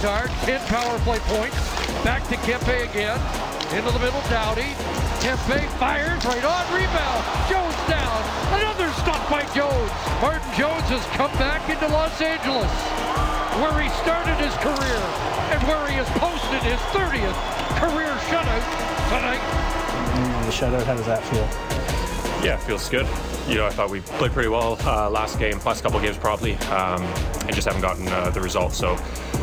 Kopitar, 10 power play points. Back to Kempe again. Into the middle, Doughty. Kempe fires right on, rebound. Jones down. Another stop by Jones. Martin Jones has come back into Los Angeles, where he started his career and where he has posted his 30th career shutout tonight. The shutout, how does that feel? Yeah, it feels good. You know, I thought we played pretty well uh, last game, last couple games probably, um, and just haven't gotten uh, the results. So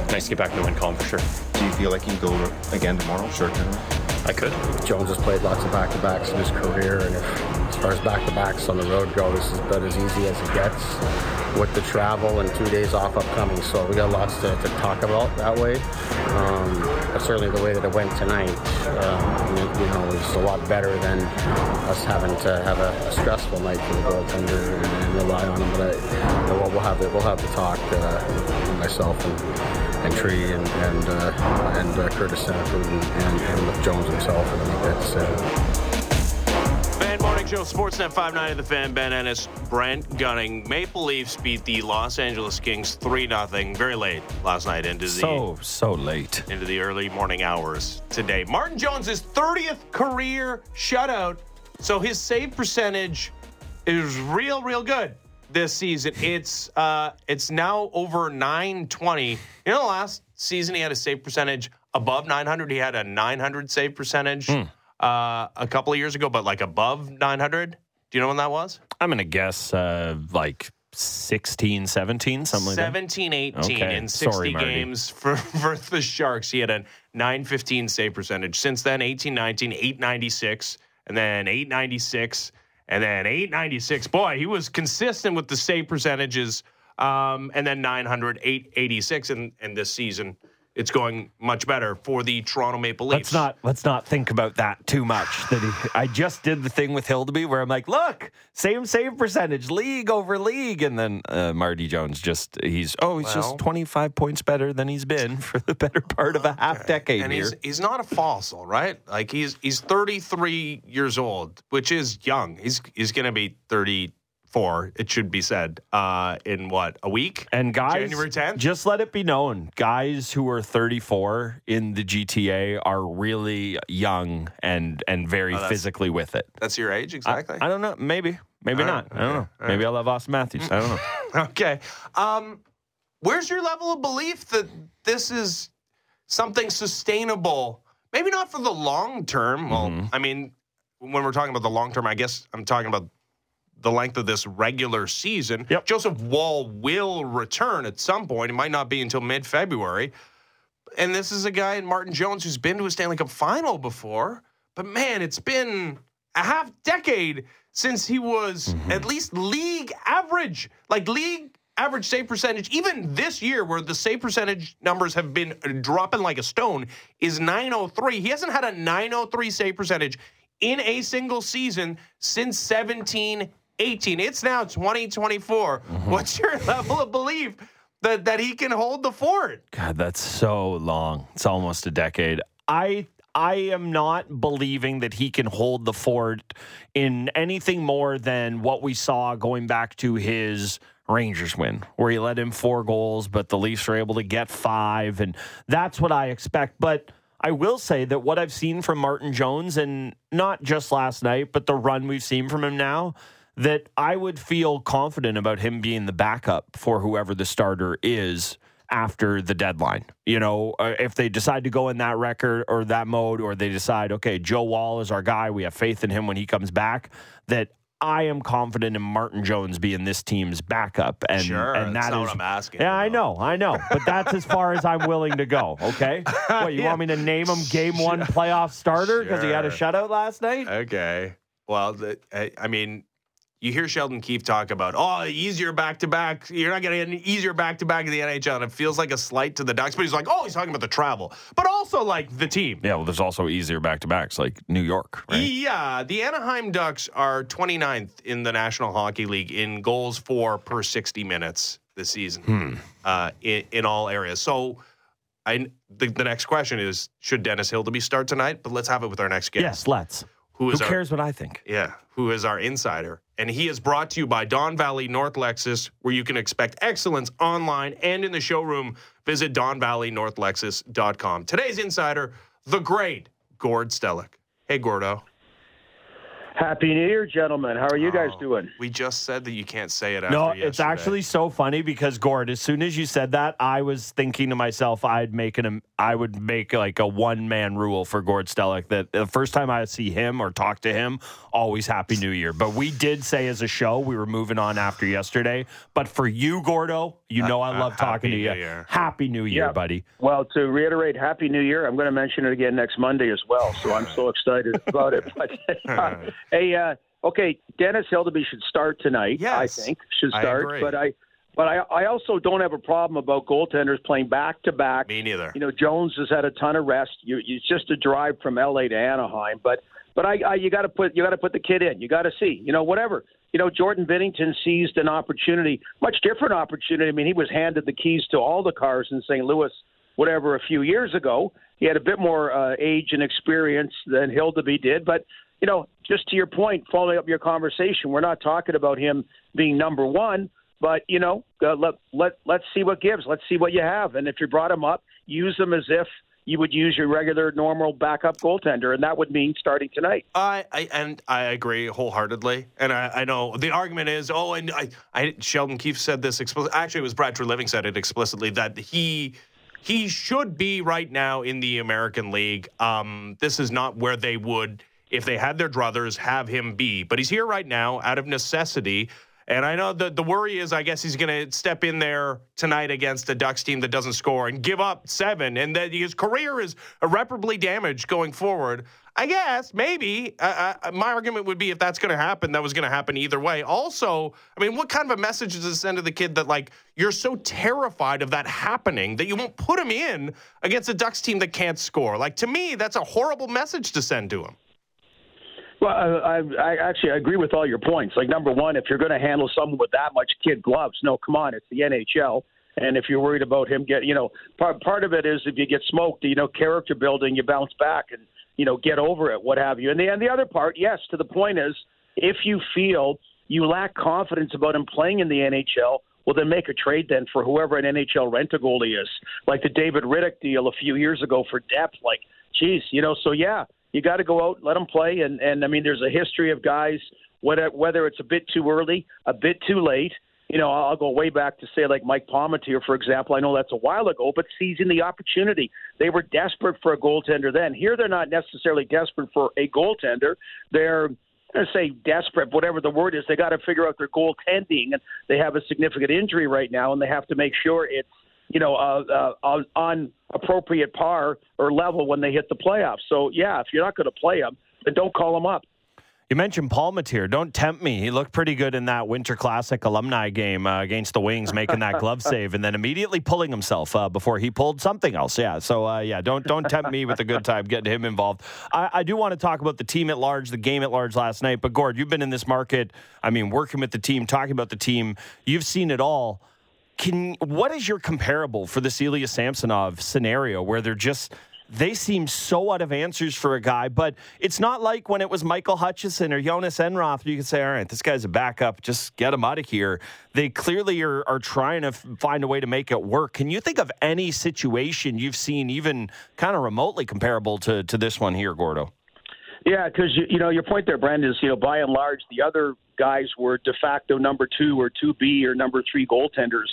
nice to get back in the win column for sure. Do you feel like you can go again tomorrow? Sure, I could. Jones has played lots of back-to-backs in his career, and if, as far as back-to-backs on the road go, this is about as easy as it gets with the travel and two days off upcoming. So we got lots to, to talk about that way. Um, but certainly the way that it went tonight, uh, you, know, was a lot better than us having to have a, a stressful night for the goaltender and, and rely on him. But I, you know, we'll have the, we'll have the talk, uh, myself and and Tree and and uh, and uh, Curtis Sanford and, and, and Jones himself, and make that decision. Morning Show, Sportsnet 59 of the Fan, Ben Ennis, Brent Gunning. Maple Leafs beat the Los Angeles Kings 3 0 very late last night into the So, so late. into the early morning hours today. Martin Jones' 30th career shutout, so his save percentage is real, real good this season. It's uh, it's now over 920. You know, last season he had a save percentage above 900. He had a 900 save percentage uh, a couple of years ago, but like above 900. Do you know when that was? I'm going to guess uh, like 16, 17, something like that. 17 18 Okay. in 60 Sorry, games for, for the Sharks. He had a 915 save percentage. Since then, 18 19, 896, and then 896, and then 896. Boy, he was consistent with the save percentages. Um, and then 900, 886. And, and this season, it's going much better for the Toronto Maple Leafs. Let's not let's not think about that too much. That he, I just did the thing with Hildeby where I'm like, look, same save percentage, league over league, and then uh, Marty Jones just he's oh he's Well- just 25 points better than he's been for the better part of a half decade and here. he's he's not a fossil, right? Like he's he's 33 years old, which is young. He's he's going to be 34. It should be said uh, in what a week. And guys, January 10th? just let it be known, guys who are 34 in the GTA are really young and and very Oh, physically with it. That's your age exactly. I don't know. Maybe. Maybe All not. right, I don't know. all Maybe I'll have Auston Matthews. I don't know. okay. Um, where's your level of belief that this is something sustainable? Maybe not for the long term. Well, Mm-hmm. I mean, when we're talking about the long term, I guess I'm talking about the length of this regular season. Yep. Joseph Woll will return at some point. It might not be until mid February. And this is a guy in Martin Jones who's been to a Stanley Cup final before. But man, it's been a half decade since he was mm-hmm. at least league average, like league average save percentage. Even this year, where the save percentage numbers have been dropping like a stone, is 903. He hasn't had a 903 save percentage in a single season since 17 18. It's now 2024. Mm-hmm. What's your level of belief that, that he can hold the fort? God, that's so long. It's almost a decade. I I am not believing that he can hold the fort in anything more than what we saw going back to his Rangers win, where he let in four goals, but the Leafs were able to get five, and that's what I expect. But I will say that what I've seen from Martin Jones, and not just last night, but the run we've seen from him now, that I would feel confident about him being the backup for whoever the starter is after the deadline. You know, uh, if they decide to go in that record or that mode, or they decide, okay, Joe Woll is our guy, we have faith in him when he comes back, that I am confident in Martin Jones being this team's backup. And, Sure, and that's that what I'm asking, Yeah, I know, I know. But that's as far as I'm willing to go, okay? What, you Yeah. want me to name him game one playoff starter because he had a shutout last night? Okay. Well, the, I, I mean, you hear Sheldon Keefe talk about, oh, easier back to back. You're not going to get an easier back to back in the NHL. And it feels like a slight to the Ducks. But he's like, oh, he's talking about the travel, but also like the team. Yeah, well, there's also easier back to backs like New York, right? Yeah, the Anaheim Ducks are 29th in the National Hockey League in goals for per 60 minutes this season Hmm. uh, in, in all areas. So I, the, the next question is should Dennis Hildeby start tonight? But let's have it with our next guest. Yes, let's. Who is Who our cares what I think? yeah, who is our insider. And he is brought to you by Don Valley North Lexus, where you can expect excellence online and in the showroom. Visit DonValleyNorthLexus.com. Today's insider, the great Gord Stellick. Hey, Gordo. Happy New Year, gentlemen. How are you guys Oh, doing? We just said that you can't say it after No, yesterday. it's actually so funny because Gord, as soon as you said that, I was thinking to myself, I'd make an, I would make like a one man rule for Gord Stellick that the first time I see him or talk to him, always Happy New Year. But we did say as a show we were moving on after yesterday. But for you, Gordo, you know I uh, love talking to you. Year. Happy New Year, Yeah. buddy. Well, to reiterate, Happy New Year. I'm going to mention it again next Monday as well. So I'm so excited about it. But hey, uh, okay, Dennis Hildeby should start tonight. I think should I start. agree. But I, but I, I also don't have a problem about goaltenders playing back to back. Me neither. You know, Jones has had a ton of rest. You, you it's just a drive from L.A. to Anaheim, but but I, I you got to put you got to put the kid in. You got to see. You know, whatever. You know, Jordan Binnington seized an opportunity, much different opportunity. I mean, he was handed the keys to all the cars in St. Louis, whatever, a few years ago. He had a bit more uh, age and experience than Hildeby did, but you know, just to your point, following up your conversation, we're not talking about him being number one, but you know, uh, let let let's see what gives. Let's see what you have, and if you brought him up, use him as if you would use your regular, normal backup goaltender, and that would mean starting tonight. I, I and I agree wholeheartedly, and I, I know the argument is, oh, and I, I Sheldon Keefe said this explicitly. Actually, it was Brad Treliving said it explicitly that he he should be right now in the American League. Um, this is not where they would, if they had their druthers, have him be. But he's here right now out of necessity. And I know the the worry is, I guess he's going to step in there tonight against a Ducks team that doesn't score and give up seven, and that his career is irreparably damaged going forward. I guess maybe uh, uh, my argument would be if that's going to happen, that was going to happen either way. Also, I mean, what kind of a message does it send to the kid that like you're so terrified of that happening that you won't put him in against a Ducks team that can't score? Like to me, that's a horrible message to send to him. Well, I, I, actually I agree with all your points. Like number one, if you're going to handle someone with that much kid gloves, no, come on, it's the NHL. And if you're worried about him get, you know, part part of it is if you get smoked, you know, character building, you bounce back and you know get over it, what have you. And the and the other part, yes, to the point is, if you feel you lack confidence about him playing in the NHL, well, then make a trade then for whoever an NHL rent a goalie is, like the David Rittich deal a few years ago for depth. Like, geez, you know, so yeah, you got to go out, let them play, and and I mean, there's a history of guys whether whether it's a bit too early, a bit too late. You know, I'll go way back to say like Mike Palmateer, for example. I know that's a while ago, but seizing the opportunity, they were desperate for a goaltender then. Here, they're not necessarily desperate for a goaltender. They're I say desperate, whatever the word is, they got to figure out their goaltending, and they have a significant injury right now, and they have to make sure it's you know uh, uh, on, on appropriate par or level when they hit the playoffs. So yeah, if you're not going to play them, then don't call them up. You mentioned Paul Palmateer. Don't tempt me. He looked pretty good in that Winter Classic alumni game uh, against the Wings, making that glove save and then immediately pulling himself uh, before he pulled something else. Yeah. So uh, yeah, don't don't tempt me with a good time getting him involved. I, I do want to talk about the team at large, the game at large last night. But Gord, you've been in this market. I mean, working with the team, talking about the team. You've seen it all. Can what is your comparable for the Ilya Samsonov scenario where they're just they seem so out of answers for a guy, but it's not like when it was Michael Hutchinson or Jonas Enroth. You can say, all right, this guy's a backup. Just get him out of here. They clearly are, are trying to find a way to make it work. Can you think of any situation you've seen, even kind of remotely comparable to, to this one here, Gordo? Yeah, because you, you know your point there, Brent, is you know by and large the other guys were de facto number two or two B or number three goaltenders.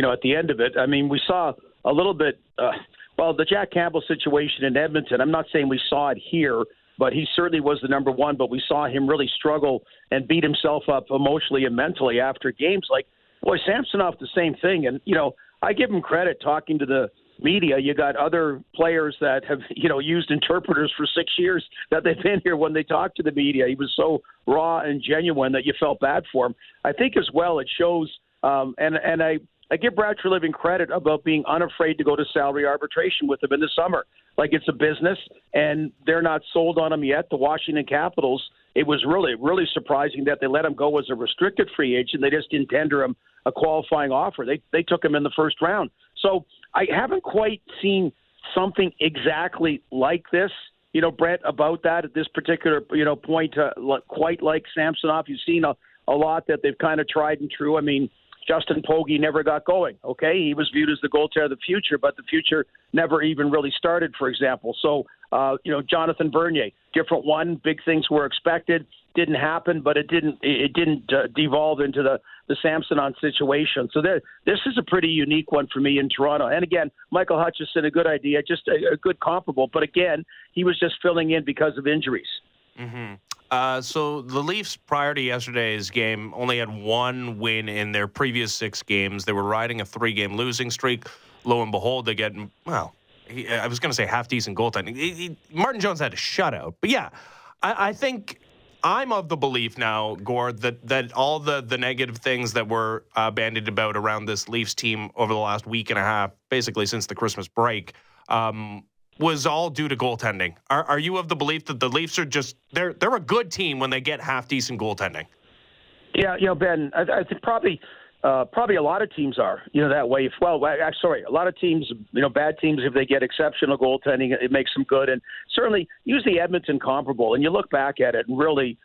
You know, at the end of it, I mean, we saw a little bit. Uh, well, the Jack Campbell situation in Edmonton. I'm not saying we saw it here, but he certainly was the number one. But we saw him really struggle and beat himself up emotionally and mentally after games. Like, boy, Samsonov, the same thing. And you know, I give him credit talking to the media. You got other players that have you know used interpreters for six years that they've been here when they talk to the media. He was so raw and genuine that you felt bad for him. I think as well it shows. Um, and and I I give Brad Treliving credit about being unafraid to go to salary arbitration with him in the summer. Like it's a business, and they're not sold on him yet. The Washington Capitals. It was really, really surprising that they let him go as a restricted free agent. They just didn't tender him a qualifying offer. They they took him in the first round. So I haven't quite seen something exactly like this you know, Brett, about that at this particular, you know, point, uh, quite like Samsonov. You've seen a, a lot that they've kind of tried and true. I mean, Justin Pogge never got going. Okay, he was viewed as the goaltender of the future, but the future never even really started. For example, so uh, you know Jonathan Bernier, different one. Big things were expected, didn't happen, but it didn't it didn't uh, devolve into the the Samsonov situation. So there, this is a pretty unique one for me in Toronto. And again, Michael Hutchinson, a good idea, just a, a good comparable. But again, he was just filling in because of injuries. Mm-hmm. Uh, so the Leafs, prior to yesterday's game, only had one win in their previous six games. They were riding a three-game losing streak. Lo and behold, they get well. He, I was going to say half decent goaltending. He, he, Martin Jones had a shutout, but yeah, I, I, think I'm of the belief now, Gord, that that all the the negative things that were uh, bandied about around this Leafs team over the last week and a half, basically since the Christmas break, um, was all due to goaltending. Are, are you of the belief that the Leafs are just they're they're a good team when they get half decent goaltending? Yeah, you know, Ben, I, I think probably uh, probably a lot of teams are, you know, that way. If, well, I, sorry, a lot of teams, you know, bad teams, if they get exceptional goaltending, it makes them good. And certainly use the Edmonton comparable. And you look back at it and really,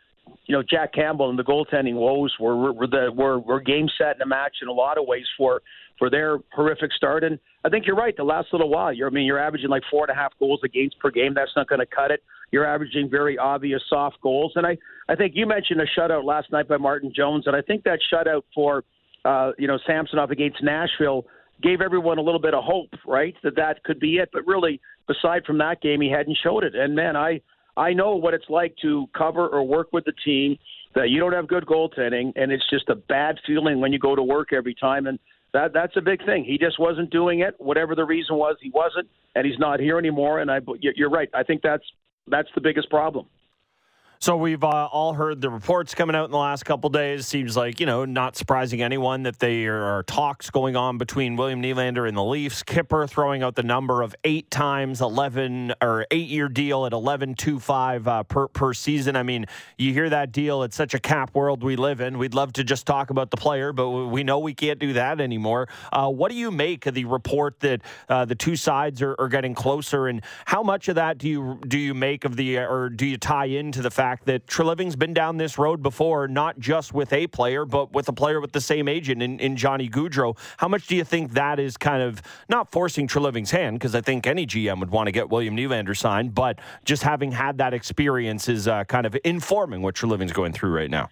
you know, Jack Campbell and the goaltending woes were were the were, were game set in a match in a lot of ways for for their horrific start. And I think you're right. The last little while, you're I mean, you're averaging like four and a half goals against per game. That's not going to cut it. You're averaging very obvious soft goals. And I I think you mentioned a shutout last night by Martin Jones, and I think that shutout for uh, you know Samsonov against Nashville gave everyone a little bit of hope, right? That that could be it. But really, aside from that game, he hadn't showed it. And man, I I know what it's like to cover or work with the team that you don't have good goaltending, and it's just a bad feeling when you go to work every time. And that that's a big thing. He just wasn't doing it. Whatever the reason was, he wasn't, and he's not here anymore. And I, you're right. I think that's that's the biggest problem. So we've uh, all heard the reports coming out in the last couple days. Seems like you know, not surprising anyone that there are talks going on between William Nylander and the Leafs. Kipper throwing out the number of eight times eleven or eight year deal at eleven two five uh, per per season. I mean, you hear that deal. It's such a cap world we live in. We'd love to just talk about the player, but we know we can't do that anymore. Uh, what do you make of the report that uh, the two sides are, are getting closer, and how much of that do you do you make of the or do you tie into the fact fact that Treliving's been down this road before, not just with a player, but with a player with the same agent in, in Johnny Gaudreau. How much do you think that is kind of not forcing Treliving's hand? Because I think any GM would want to get William Nylander signed, but just having had that experience is uh, kind of informing what Treliving's going through right now.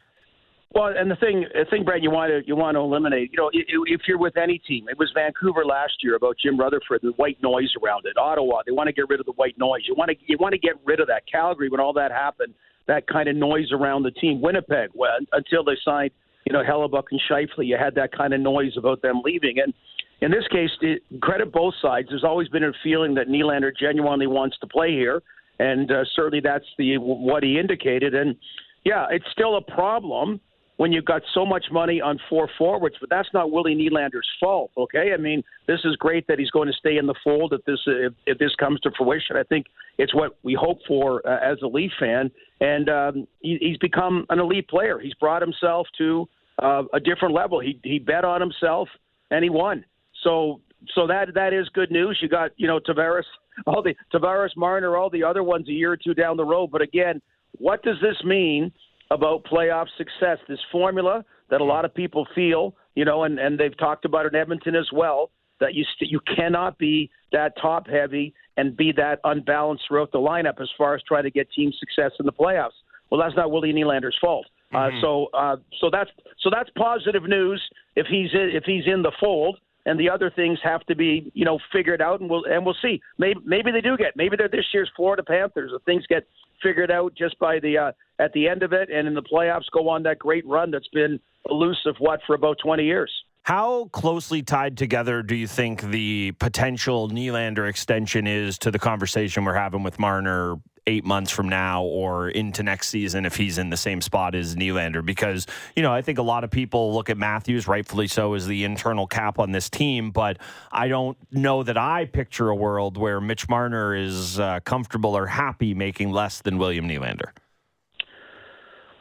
Well, and the thing, the thing, Brad, you want to you want to eliminate. You know, if you're with any team, it was Vancouver last year about Jim Rutherford, the white noise around it. Ottawa, they want to get rid of the white noise. You want to you want to get rid of that. Calgary, when all that happened, that kind of noise around the team. Winnipeg, well, until they signed, you know, Hellebuyck and Scheifele, you had that kind of noise about them leaving. And in this case, it, credit both sides. There's always been a feeling that Nylander genuinely wants to play here, and uh, certainly that's the what he indicated. And yeah, it's still a problem when you've got so much money on four forwards, but that's not Willie Nylander's fault. Okay, I mean this is great that he's going to stay in the fold if this if, if this comes to fruition. I think it's what we hope for uh, as a Leaf fan, and um, he, he's become an elite player. He's brought himself to uh, a different level. He he bet on himself and he won. So so that that is good news. You got you know Tavares, all the Tavares, Marner, all the other ones a year or two down the road. But again, what does this mean? About playoff success. This formula that a lot of people feel, you know, and, and they've talked about in Edmonton as well, that you st- you cannot be that top heavy and be that unbalanced throughout the lineup as far as trying to get team success in the playoffs. Well, that's not Willie Nylander's fault. Uh, mm-hmm. Uh, so uh, so that's so that's positive news if he's in, if he's in the fold. And the other things have to be, you know, figured out, and we'll and we'll see. Maybe maybe they do get. Maybe they're this year's Florida Panthers. If things get figured out just by the uh, at the end of it, and in the playoffs go on that great run that's been elusive what for about 20 years. How closely tied together do you think the potential Nylander extension is to the conversation we're having with Marner eight months from now or into next season if he's in the same spot as Nylander? Because, you know, I think a lot of people look at Matthews, rightfully so, as the internal cap on this team, but I don't know that I picture a world where Mitch Marner is uh, comfortable or happy making less than William Nylander.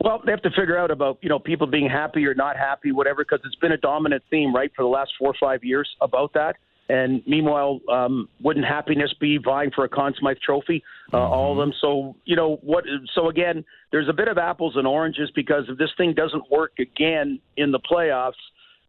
Well, they have to figure out about you know people being happy or not happy, whatever, because it's been a dominant theme, right, for the last four or five years about that. And meanwhile, um, wouldn't happiness be vying for a Conn Smythe Trophy? Uh, Mm-hmm. All of them. So you know what? So again, there's a bit of apples and oranges because if this thing doesn't work again in the playoffs,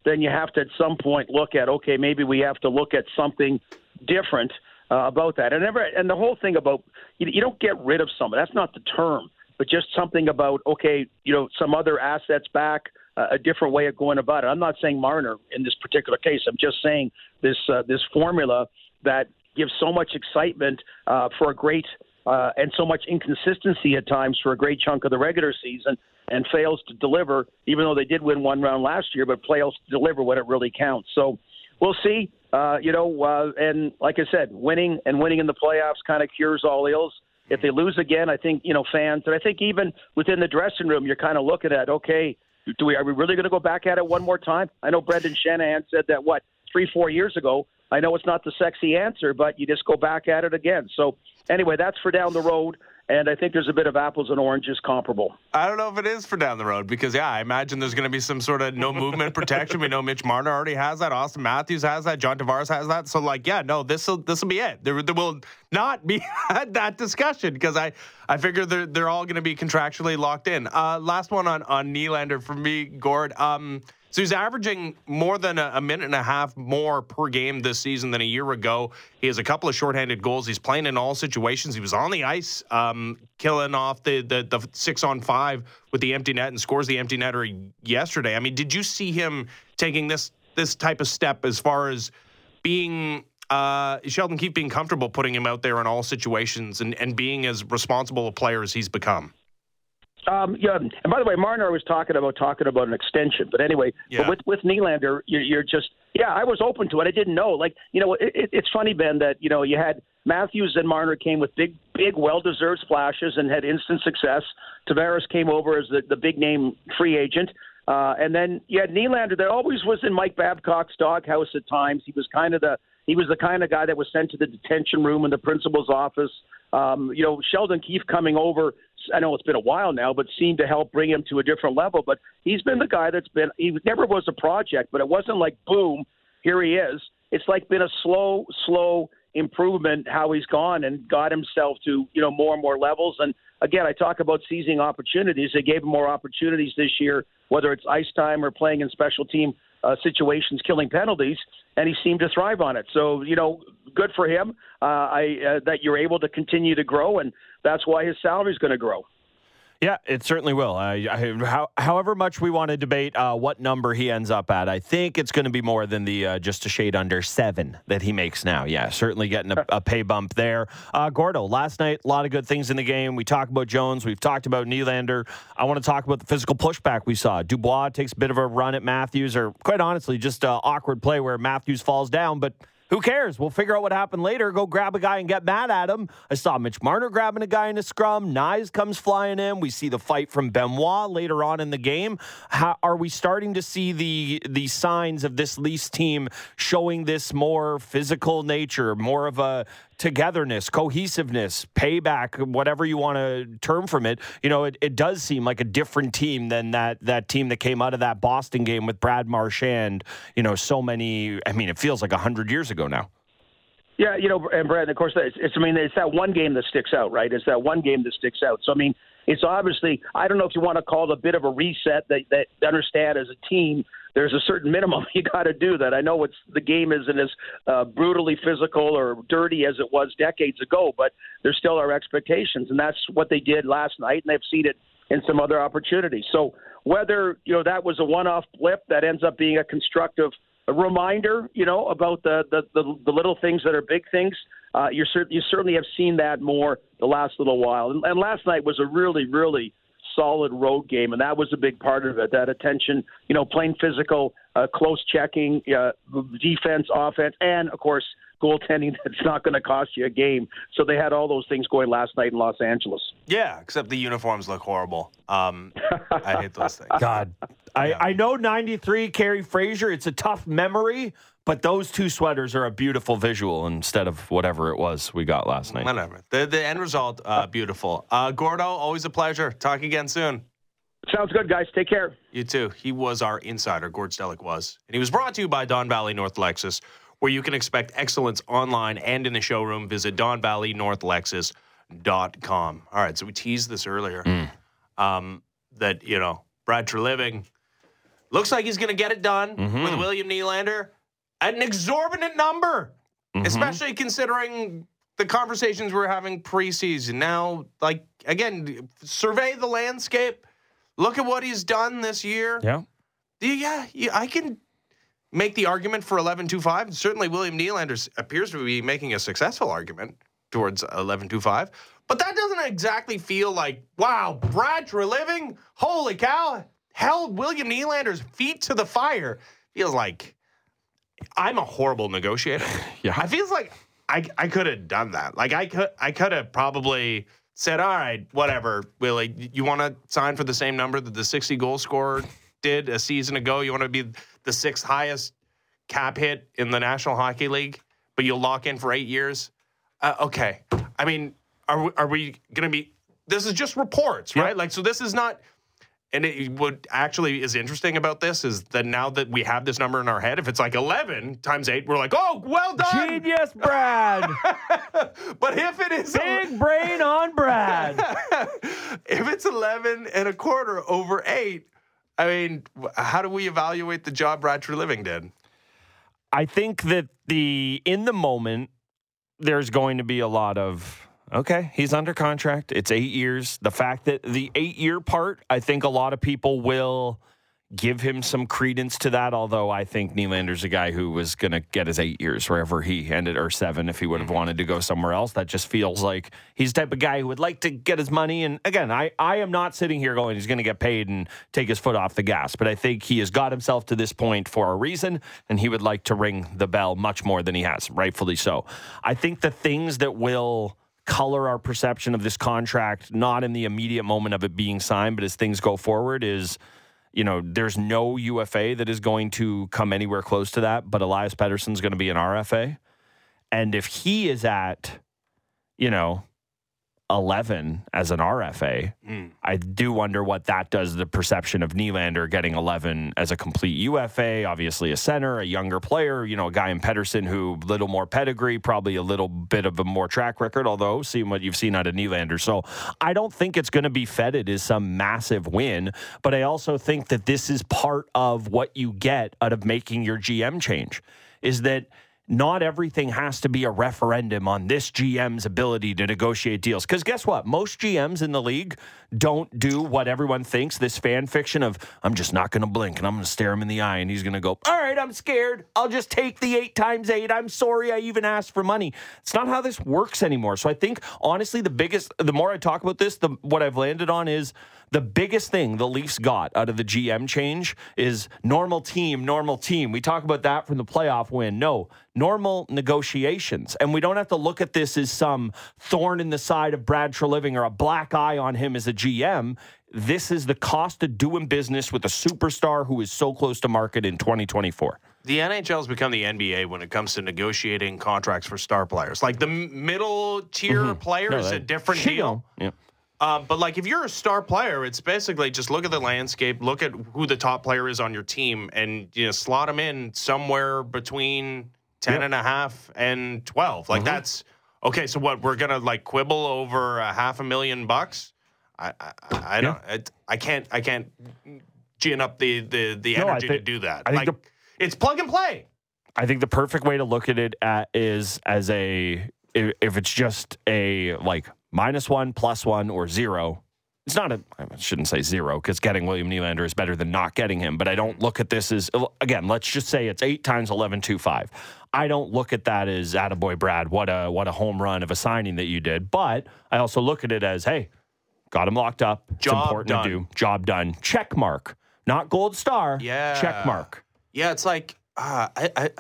then you have to at some point look at okay, maybe we have to look at something different uh, about that. And never, and the whole thing about you, you don't get rid of someone. That's not the term, but just something about okay, you know, some other assets back, uh, a different way of going about it. I'm not saying Marner in this particular case. I'm just saying this uh, this formula that gives so much excitement uh, for a great uh, and so much inconsistency at times for a great chunk of the regular season and fails to deliver, even though they did win one round last year, but fails to deliver when it really counts. So we'll see. Uh, you know, uh, and like I said, winning and winning in the playoffs kind of cures all ills. If they lose again, I think you know fans, and I think even within the dressing room, you're kind of looking at okay, do we are we really going to go back at it one more time? I know Brendan Shanahan said that what three four years ago. I know it's not the sexy answer, but you just go back at it again. So anyway, that's for down the road. And I think there's a bit of apples and oranges comparable. I don't know if it is for down the road because, yeah, I imagine there's going to be some sort of no movement protection. We know Mitch Marner already has that. Auston Matthews has that. John Tavares has that. So, like, yeah, no, this will this will be it. There, there will not be that discussion because I I figure they're they're all going to be contractually locked in. Uh, last one on on Nylander for me, Gord. Um, so he's averaging more than a, a, minute and a half more per game this season than a year ago. He has a couple of shorthanded goals. He's playing in all situations. He was on the ice, um, killing off the, the, the six on five with the empty net and scores the empty netter yesterday. I mean, did you see him taking this this type of step as far as being uh, Sheldon Keefe being comfortable putting him out there in all situations and, and being as responsible a player as he's become? Um, yeah, and by the way, Marner was talking about talking about an extension, but anyway, Yeah. but with with Nylander, you're, you're just yeah, I was open to it. I didn't know, like you know, it, it, it's funny, Ben, that you know you had Matthews and Marner came with big, big, well-deserved splashes and had instant success. Tavares came over as the the big name free agent, uh, and then you had Nylander that always was in Mike Babcock's doghouse at times. He was kind of the he was the kind of guy that was sent to the detention room in the principal's office. Um, you know, Sheldon Keefe coming over. I know it's been a while now, but seemed to help bring him to a different level. But he's been the guy that's been. He never was a project, but it wasn't like boom, here he is. It's like been a slow, slow improvement how he's gone and got himself to you know more and more levels. And again, I talk about seizing opportunities. They gave him more opportunities this year, whether it's ice time or playing in special team uh, situations, killing penalties, and he seemed to thrive on it. So you know, good for him. Uh, I uh, that you're able to continue to grow, and that's why his salary is going to grow. Yeah, it certainly will. I, I, how, however much we want to debate uh, what number he ends up at, I think it's going to be more than the uh, just a shade under seven that he makes now. Yeah, certainly getting a, a pay bump there. Uh, Gordo, last night, a lot of good things in the game. We talked about Jones. We've talked about Nylander. I want to talk about the physical pushback we saw. Dubois takes a bit of a run at Matthews, or quite honestly, just an awkward play where Matthews falls down, but who cares? We'll figure out what happened later. Go grab a guy and get mad at him. I saw Mitch Marner grabbing a guy in a scrum. Knies comes flying in. We see the fight from Benoit later on in the game. How, are we starting to see the the signs of this Leafs team showing this more physical nature, more of a togetherness, cohesiveness, payback, whatever you want to term from it? You know, it, it does seem like a different team than that that team that came out of that Boston game with Brad Marchand. You know, so many. I mean, it feels like hundred years ago now. Yeah, you know, and Brad, of course, it's, it's. I mean, it's that one game that sticks out, right? It's that one game that sticks out. So, I mean, it's obviously. I don't know if you want to call it a bit of a reset. That that understand as a team, there's a certain minimum you got to do. That I know it's the game isn't as uh, brutally physical or dirty as it was decades ago, but there still are expectations, and that's what they did last night, and they've seen it in some other opportunities. So whether you know that was a one-off blip that ends up being a constructive reminder, you know, about the, the, the, the little things that are big things. Uh, you're cer- you certainly have seen that more the last little while. And, and last night was a really, really solid road game, and that was a big part of it. That attention, you know, playing physical, uh, close checking, uh, defense, offense, and of course goaltending that's not going to cost you a game. So they had all those things going last night in Los Angeles. Yeah, except the uniforms look horrible. Um, I hate those things. God, I, I know 93 Kerry Fraser. It's a tough memory, but those two sweaters are a beautiful visual instead of whatever it was we got last night. Whatever. The, the end result, uh, beautiful. Uh, Gordo, always a pleasure. Talk again soon. Sounds good, guys. Take care. You too. He was our insider, Gord Stellick was. And he was brought to you by Don Valley North Lexus, where you can expect excellence online and in the showroom. Visit DonValleyNorthLexus.com. All right, so we teased this earlier um, that, you know, Brad Treliving looks like he's going to get it done with William Nylander at an exorbitant number, mm-hmm. especially considering the conversations we're having preseason. Now, like, again, survey the landscape. Look at what he's done this year. Yeah. Yeah, yeah, I can make the argument for 11-2-5. Certainly, William Nylander appears to be making a successful argument towards 11-2-5. But that doesn't exactly feel like, wow, Brad Treliving, holy cow, held William Nylander's feet to the fire. Feels like I'm a horrible negotiator. Yeah. I feels like I I could have done that. Like I could I could have probably said, all right, whatever, Willie, you want to sign for the same number that the 60 goal scorer did a season ago? You want to be the sixth highest cap hit in the National Hockey League, but you'll lock in for eight years? Uh, okay. I mean, are we, are we going to be? This is just reports, right? Like, so this is not. And it, what actually is interesting about this is that now that we have this number in our head, if it's like 11 times 8, we're like, oh, well done. Genius, Brad. But if it is Big brain on Brad. if it's 11 and a quarter over 8, I mean, how do we evaluate the job Brad Treliving did? I think that the in the moment there's going to be a lot of okay, he's under contract. It's 8 years. The fact that the 8 year part, I think a lot of people will give him some credence to that although I think Nylander's a guy who was going to get his 8 years wherever he ended or 7 if he would have mm-hmm. wanted to go somewhere else. That just feels like he's the type of guy who would like to get his money and again, I I am not sitting here going he's going to get paid and take his foot off the gas, but I think he has got himself to this point for a reason and he would like to ring the bell much more than he has, rightfully so. I think the things that will color our perception of this contract, not in the immediate moment of it being signed, but as things go forward, is you know, there's no UFA that is going to come anywhere close to that, but Elias Pettersson's going to be an RFA. And if he is at, you know, 11 as an RFA, mm. I do wonder what that does the perception of Nylander getting 11 as a complete UFA, obviously a center, a younger player, you know, a guy in Pettersson who little more pedigree, probably a little bit of a more track record, although seeing what you've seen out of Nylander. So I don't think it's going to be feted as some massive win, but I also think that this is part of what you get out of making your GM change is that not everything has to be a referendum on this GM's ability to negotiate deals. Because guess what? Most GMs in the league don't do what everyone thinks this fan fiction of, I'm just not going to blink and I'm going to stare him in the eye and he's going to go, All right, I'm scared. I'll just take the eight times eight. I'm sorry I even asked for money. It's not how this works anymore. So I think, honestly, the biggest, the more I talk about this, the what I've landed on is the biggest thing the Leafs got out of the GM change is normal team, normal team. We talk about that from the playoff win. No, normal negotiations. And we don't have to look at this as some thorn in the side of Brad Treliving or a black eye on him as a GM. This is the cost of doing business with a superstar who is so close to market in 2024. The NHL has become the NBA when it comes to negotiating contracts for star players. Like the middle tier mm-hmm. player No, is a different deal. Yeah. Um, but like if you're a star player, it's basically just look at the landscape, look at who the top player is on your team, and you know slot them in somewhere between 10 and a half and 12. Like that's okay. So what we're gonna like quibble over a half a million bucks? I I, I don't. It, I can't. I can't gin up the the the No, energy to do that. I think like it's plug and play. I think the perfect way to look at it at is as a if, if it's just a like minus one, plus one, or zero. It's not a. I shouldn't say zero because getting William Nylander is better than not getting him. But I don't look at this as again. Let's just say it's eight times eleven two five. I don't look at that as attaboy Brad. What a what a home run of a signing that you did. But I also look at it as hey, got him locked up. It's Job important done. to do. Job done. Check mark. Not gold star. Yeah. Check mark. Yeah, it's like uh, I, I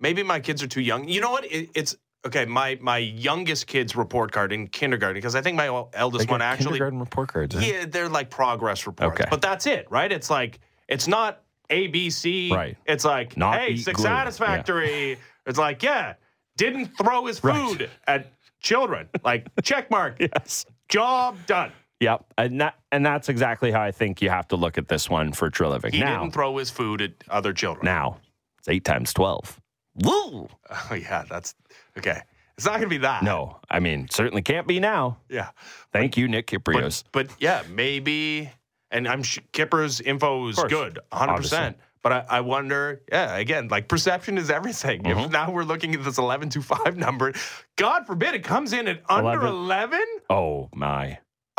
maybe my kids are too young. You know what? It, it's okay. My my youngest kid's report card in kindergarten because I think my eldest one actually kindergarten report cards. yeah they're like progress reports. Okay. But that's it, right? It's like it's not A B C. Right. It's like Not hey, eat six glue. satisfactory. It's like yeah, didn't throw his Right. food at children. Like check mark. Yes. Job done. Yep, and that and that's exactly how I think you have to look at this one for Treliving. He now, didn't throw his food at other children. now it's eight times twelve. Woo! Oh yeah, that's okay. It's not going to be that. No, I mean certainly can't be now. Yeah. Thank you, Nick Kypreos. But, but yeah, maybe. And I'm sh- Kipper's info is good, 100. percent But I, I wonder. Yeah, again, like perception is everything. Mm-hmm. If now we're looking at this 11 to five number, God forbid it comes in at under 11. oh my.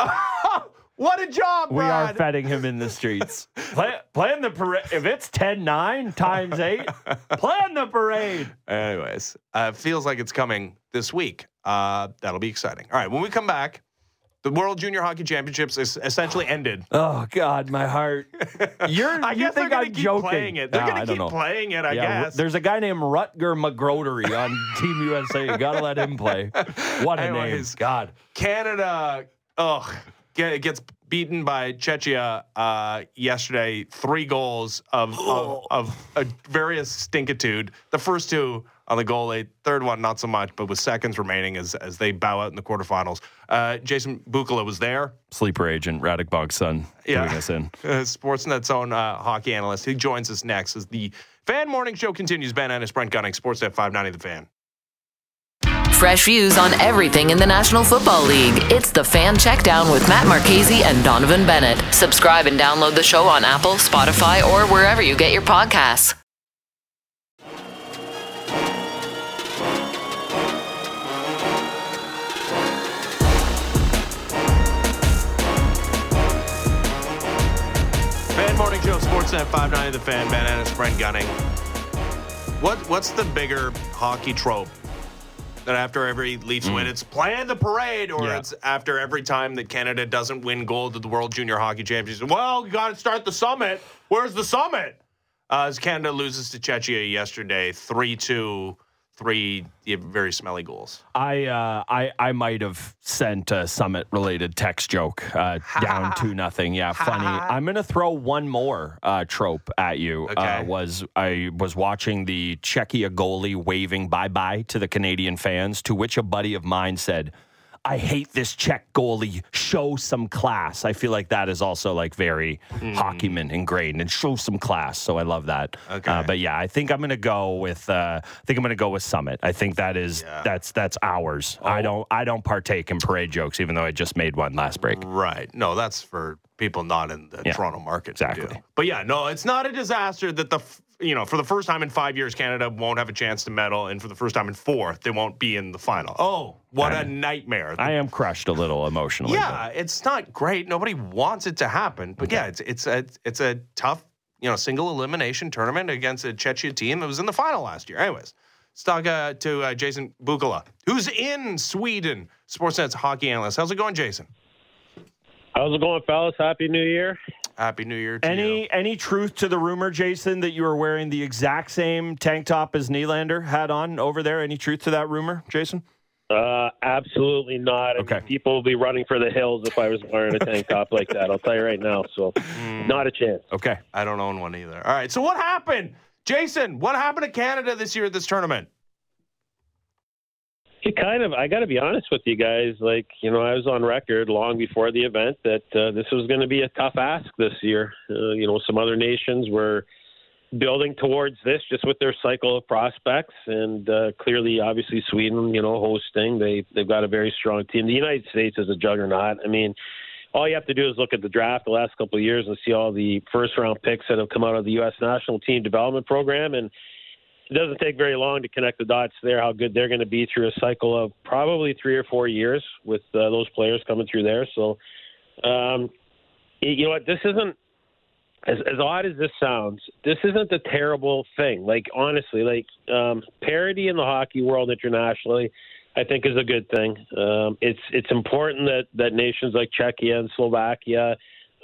what a job, We are Brad. feting him in the streets. Play, plan the parade. If it's 10 9 times 8, plan the parade. Anyways, uh, feels like it's coming this week. Uh, that'll be exciting. All right, when we come back, the World Junior Hockey Championships is essentially ended. Oh, God, my heart. You're, I you guess think they're gonna I'm keep joking. playing it. They're Ah, gonna keep know. playing it, I Yeah, guess. There's a guy named Rutger McGroarty on Team USA. You got to let him play. What a name. Anyways. God. Canada, ugh, get, gets beaten by Czechia uh, yesterday. Three goals of, of, of a various stinkitude. The first two on the goalie, third one not so much, but with seconds remaining as as they bow out in the quarterfinals. Uh, Jason Bukala was there. Sleeper agent, Radek Bonk's son, Yeah. doing us in. uh, Sportsnet's own uh, hockey analyst. He joins us next as the Fan Morning Show continues. Ben Ennis, Brent Gunning, Sportsnet 590 The Fan. Fresh views on everything in the National Football League. It's the Fan Checkdown with Matt Marchese and Donovan Bennett. Subscribe and download the show on Apple, Spotify, or wherever you get your podcasts. Fan Morning Show, Sportsnet 590 The Fan, Ben Ennis, Brent Gunning. What, what's the bigger hockey trope? That after every Leafs win, it's plan the parade, or Yeah. it's after every time that Canada doesn't win gold at the World Junior Hockey Championship. Well, you got to start the summit. Where's the summit? Uh, as Canada loses to Czechia yesterday, 3 2, three very smelly goals. I uh, I I might have sent a summit related text joke uh, down to nothing. Yeah, funny. I'm gonna throw one more uh, trope at you. Okay. Uh, was I was watching the Czechia goalie waving bye bye to the Canadian fans, to which a buddy of mine said. I hate this Czech goalie. Show some class. I feel like that is also like very hockeyman ingrained and show some class. So I love that. Okay. Uh, but yeah, I think I'm gonna go with. Uh, I think I'm gonna go with Summit. I think that is Yeah. that's that's ours. I don't I don't partake in parade jokes, even though I just made one last break. Right. No, that's for people not in the Yeah, Toronto market. to exactly. do. But yeah, no, it's not a disaster that the f- you know for the first time in five years Canada won't have a chance to medal, and for the first time in four they won't be in the final. Oh, what a nightmare! I am crushed a little emotionally. yeah, it's not great. Nobody wants it to happen, but yeah, it's it's a it's a tough you know single elimination tournament against a Czechia team that was in the final last year. Anyways. Let's talk uh, to uh, Jason Bukala, who's in Sweden, Sportsnet's hockey analyst. How's it going, Jason? How's it going, fellas? Happy New Year. Happy New Year to you. Any any truth to the rumor, Jason, that you were wearing the exact same tank top as Nylander had on over there? Any truth to that rumor, Jason? Uh, absolutely not. I Okay. mean, people will be running for the hills if I was wearing a tank top like that. I'll tell you right now. So, not a chance. Okay. I don't own one either. All right. So what happened, Jason? What happened to Canada this year at this tournament? It kind of. I got to be honest with you guys. Like, you know, I was on record long before the event that uh, this was going to be a tough ask this year. Uh, you know, some other nations were building towards this just with their cycle of prospects, and uh, clearly, obviously, Sweden, you know, hosting. They they've got a very strong team. The United States is a juggernaut. I mean. All you have to do is look at the draft the last couple of years and see all the first round picks that have come out of the U.S. national team development program. And it doesn't take very long to connect the dots there, how good they're going to be through a cycle of probably three or four years with uh, those players coming through there. So, um, you know what? This isn't as, as odd as this sounds. This isn't a terrible thing. Like honestly, like um, parity in the hockey world internationally, I think is a good thing. Um, it's it's important that that nations like Czechia and Slovakia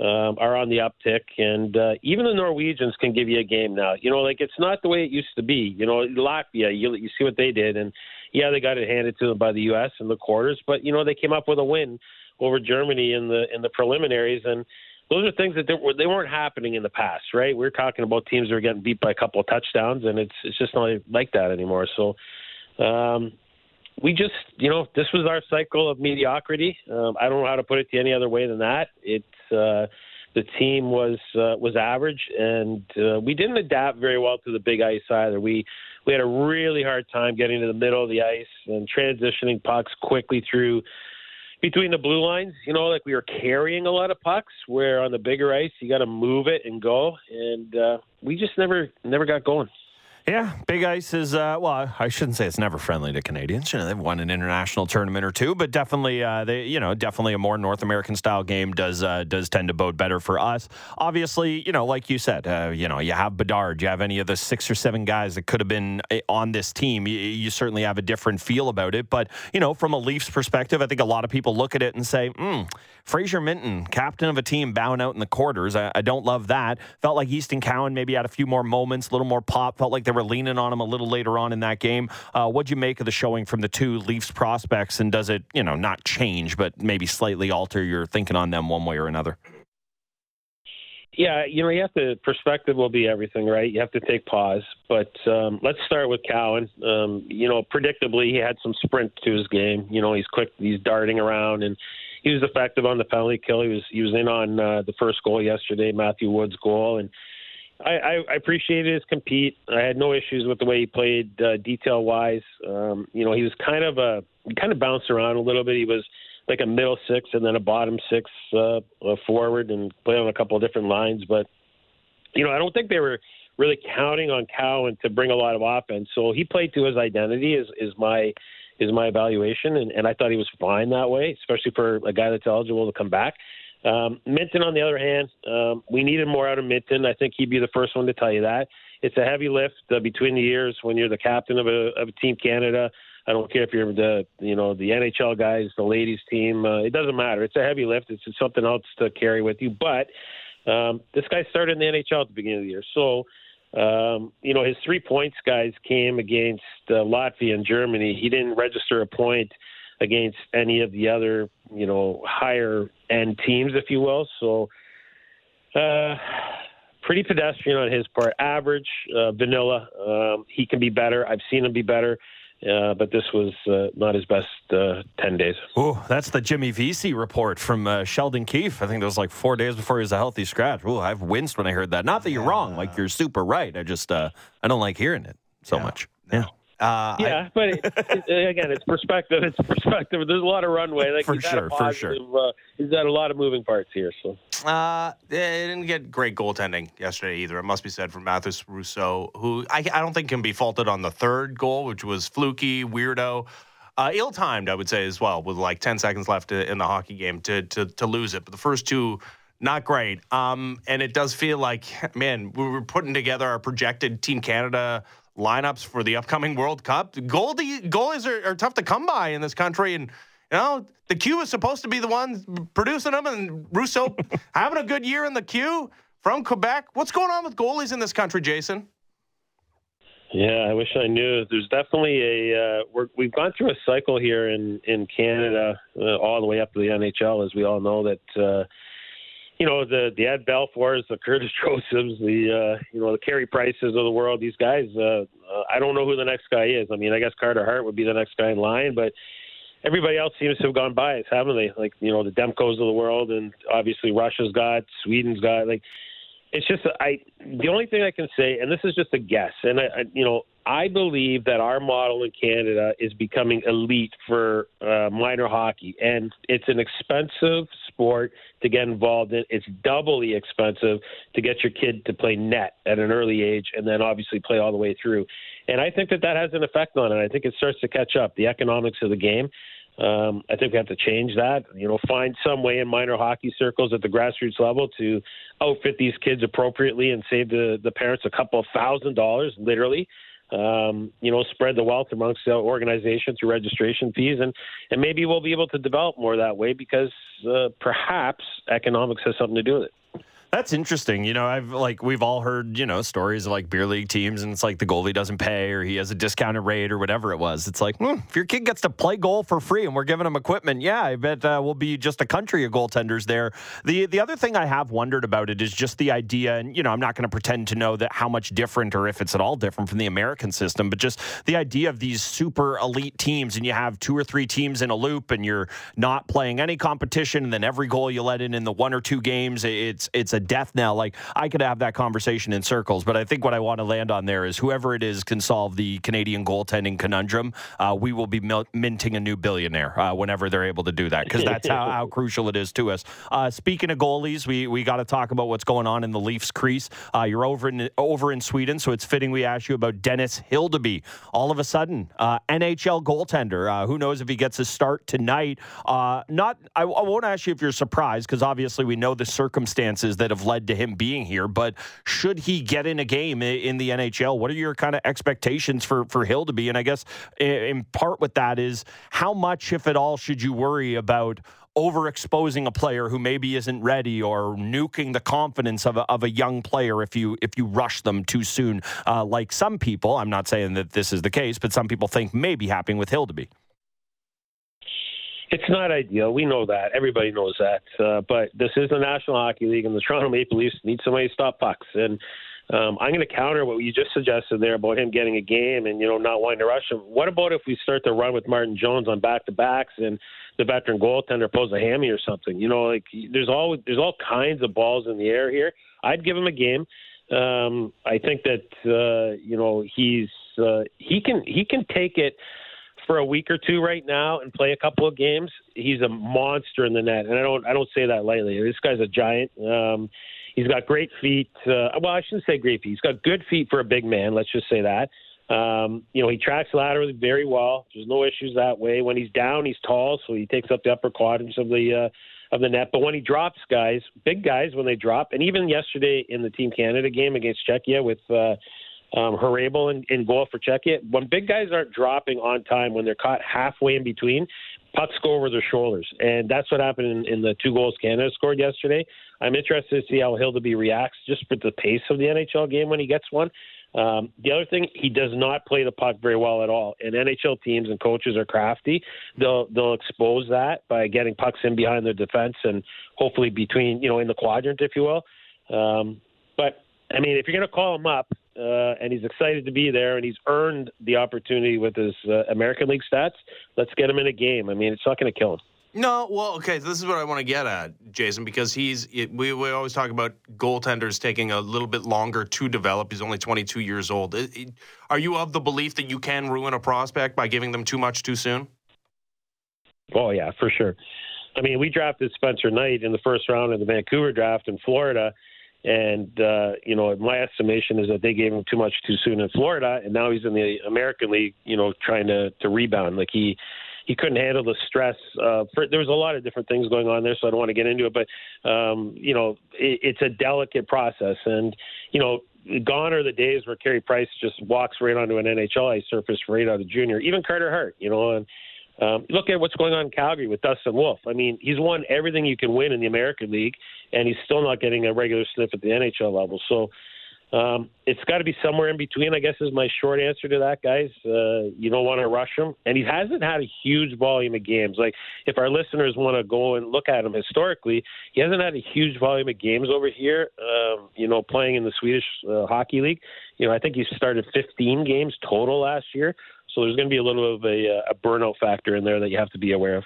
um, are on the uptick, and uh, even the Norwegians can give you a game now. You know, like it's not the way it used to be. You know, Latvia, you you see what they did, and yeah, they got it handed to them by the U.S. in the quarters, but you know they came up with a win over Germany in the in the preliminaries, and those are things that they, were, they weren't happening in the past, right? We are talking about teams that are getting beat by a couple of touchdowns, and it's it's just not like that anymore. So. Um, we just, you know, this was our cycle of mediocrity. Um, I don't know how to put it to any other way than that. It's uh, the team was uh, was average, and uh, we didn't adapt very well to the big ice either. We we had a really hard time getting to the middle of the ice and transitioning pucks quickly through between the blue lines. You know, like we were carrying a lot of pucks. Where on the bigger ice, you got to move it and go, and uh, we just never never got going. Yeah, Big Ice is uh, well. I shouldn't say it's never friendly to Canadians. You know, they've won an international tournament or two, but definitely, uh, they you know, definitely a more North American style game does uh, does tend to bode better for us. Obviously, you know, like you said, uh, you know, you have Bedard, you have any of the six or seven guys that could have been eh, on this team. You, you certainly have a different feel about it. But you know, from a Leafs perspective, I think a lot of people look at it and say, mm, Fraser Minten, captain of a team, bowing out in the quarters. I, I don't love that. Felt like Easton Cowan maybe had a few more moments, a little more pop. Felt like they were leaning on him a little later on in that game. Uh, what'd you make of the showing from the two Leafs prospects? And does it, you know, not change, but maybe slightly alter your thinking on them one way or another? Yeah, you know, you have to perspective will be everything, right? You have to take pause. But um, let's start with Cowan. Um, you know, predictably, he had some sprint to his game. You know, he's quick, he's darting around, and he was effective on the penalty kill. He was he was in on uh, the first goal yesterday, Matthew Wood's goal, and I, I, appreciated his compete. I had no issues with the way he played, uh, detail wise. Um, you know, he was kind of a kind of bounced around a little bit. He was like a middle six and then a bottom six uh, forward, and played on a couple of different lines. But you know, I don't think they were really counting on Cowan to bring a lot of offense. So he played to his identity. Is is my is my evaluation, and, and I thought he was fine that way, especially for a guy that's eligible to come back. Um, Minten, on the other hand, um, we needed more out of Minten. I think he'd be the first one to tell you that. It's a heavy lift uh, between the years when you're the captain of a, of a Team Canada. I don't care if you're the you know the NHL guys, the ladies team. Uh, it doesn't matter. It's a heavy lift. It's, it's something else to carry with you. But um, this guy started in the NHL at the beginning of the year, so um, you know his three points guys came against uh, Latvia and Germany. He didn't register a point against any of the other, you know, higher end teams, if you will. So, uh, pretty pedestrian on his part. Average, uh, vanilla. Um, he can be better. I've seen him be better. Uh, but this was uh, not his best uh, 10 days. Oh, that's the Jimmy Vesey report from uh, Sheldon Keefe. I think it was like four days before he was a healthy scratch. Oh, I've winced when I heard that. Not that you're wrong. Like, you're super right. I just, uh, I don't like hearing it so No, much. no. Yeah. Uh, Yeah, but it, it, again, it's perspective. It's perspective. There's a lot of runway. Like For sure, a for sure. Uh, he's got a lot of moving parts here. So Uh, they didn't get great goaltending yesterday either. It must be said for Mathis Rousseau, who I, I don't think can be faulted on the third goal, which was fluky, weirdo, uh, ill-timed, I would say as well, with like 10 seconds left in the hockey game to to, to lose it. But the first two, not great. Um, and it does feel like, man, we were putting together our projected Team Canada lineups for the upcoming World Cup. Goalie, goalies are, are tough to come by in this country, and you know, the Q is supposed to be the one producing them, and Rousseau having a good year in the Q from Quebec. What's going on with goalies in this country, Jason? yeah, I wish I knew. There's definitely a uh, we're, we've gone through a cycle here in in Canada uh, all the way up to the NHL, as we all know that. Uh, you know the the Ed Belfours, the Curtis Josephs, the uh, you know the Carey Prices of the world. These guys, uh, uh, I don't know who the next guy is. I mean, I guess Carter Hart would be the next guy in line, but everybody else seems to have gone by us, haven't they? Like you know the Demkos of the world, and obviously Russia's got, Sweden's got. Like it's just I. The only thing I can say, and this is just a guess, and I, I you know I believe that our model in Canada is becoming elite for uh, minor hockey, and it's an expensive sport to get involved in. It's doubly expensive to get your kid to play net at an early age, and then obviously play all the way through. And I think that that has an effect on it. I think it starts to catch up the economics of the game. Um, I think we have to change that. You know, find some way in minor hockey circles at the grassroots level to outfit these kids appropriately and save the the parents a couple of thousand dollars, literally um, you know, spread the wealth amongst the organization through registration fees, and and maybe we'll be able to develop more that way because uh, perhaps economics has something to do with it. That's interesting. You know, I've like we've all heard, you know, stories of like beer league teams and it's like the goalie doesn't pay or he has a discounted rate or whatever it was. It's like, hmm, if your kid gets to play goal for free and we're giving him equipment, yeah, I bet uh, we'll be just a country of goaltenders there. The the other thing I have wondered about it is just the idea and you know, I'm not going to pretend to know that how much different or if it's at all different from the American system, but just the idea of these super elite teams and you have two or three teams in a loop and you're not playing any competition and then every goal you let in in the one or two games, it's it's a death knell. Like I could have that conversation in circles, but I think what I want to land on there is whoever it is can solve the Canadian goaltending conundrum. Uh, we will be mil- minting a new billionaire uh, whenever they're able to do that because that's how, how crucial it is to us. Uh, speaking of goalies, we we got to talk about what's going on in the Leafs crease. Uh, you're over in over in Sweden, so it's fitting we ask you about Dennis Hildeby. All of a sudden, uh, NHL goaltender. Uh, who knows if he gets a start tonight? not. I, I won't ask you if you're surprised because obviously we know the circumstances that have led to him being here. But should he get in a game in the NHL, what are your kind of expectations for for Hildeby? And I guess in part with that is how much, if at all, should you worry about? overexposing a player who maybe isn't ready or nuking the confidence of a, of a young player if you if you rush them too soon uh, like some people I'm not saying that this is the case but some people think may be happening with Hildeby it's not ideal. We know that. Everybody knows that. Uh, but this is the National Hockey League, and the Toronto Maple Leafs need somebody to stop pucks. And um, I'm going to counter what you just suggested there about him getting a game and you know not wanting to rush him. What about if we start to run with Martin Jones on back to backs and the veteran goaltender pulls a hammy or something? You know, like there's all there's all kinds of balls in the air here. I'd give him a game. Um, I think that uh, you know he's uh, he can he can take it for a week or two right now and play a couple of games, he's a monster in the net, and I don't I don't say that lightly. This guy's a giant. Um, he's got great feet. Uh, well, I shouldn't say great feet. He's got good feet for a big man. Let's just say that. Um, you know, he tracks laterally very well. There's no issues that way. When he's down, he's tall, so he takes up the upper quadrants of the uh, of the net. But when he drops guys, big guys, when they drop, and even yesterday in the Team Canada game against Czechia with uh, um, Hrabal in, in goal for Czechia. When big guys aren't dropping on time, when they're caught halfway in between, pucks go over their shoulders. And that's what happened in, in the two goals Canada scored yesterday. I'm interested to see how Hildeby reacts just with the pace of the NHL game when he gets one. Um, the other thing, he does not play the puck very well at all. And NHL teams and coaches are crafty. They'll they'll expose that by getting pucks in behind their defense and hopefully between you know in the quadrant, if you will. Um, but I mean, if you're going to call him up, uh, and he's excited to be there, and he's earned the opportunity with his uh, American League stats. Let's get him in a game. I mean, it's not going to kill him. No, well, okay. This is what I want to get at, Jason, because he's we, we always talk about goaltenders taking a little bit longer to develop. He's only 22 years old. It, it, are you of the belief that you can ruin a prospect by giving them too much too soon? Oh yeah, for sure. I mean, we drafted Spencer Knight in the first round of the Vancouver draft in Florida and uh, you know, my estimation is that they gave him too much too soon in Florida, and now he's in the American League. You know, trying to to rebound. Like he he couldn't handle the stress. Uh, for, there was a lot of different things going on there, so I don't want to get into it. But um, you know, it, it's a delicate process, and you know, gone are the days where Carey Price just walks right onto an NHL ice surface right out of junior. Even Carter Hart, you know, and um, look at what's going on in Calgary with Dustin Wolf. I mean, he's won everything you can win in the American League, and he's still not getting a regular sniff at the NHL level. So um, it's got to be somewhere in between, I guess, is my short answer to that, guys. Uh, you don't want to rush him. And he hasn't had a huge volume of games. Like, if our listeners want to go and look at him historically, he hasn't had a huge volume of games over here, um, you know, playing in the Swedish uh, Hockey League. You know, I think he started 15 games total last year. So there's going to be a little bit of a, uh, a burnout factor in there that you have to be aware of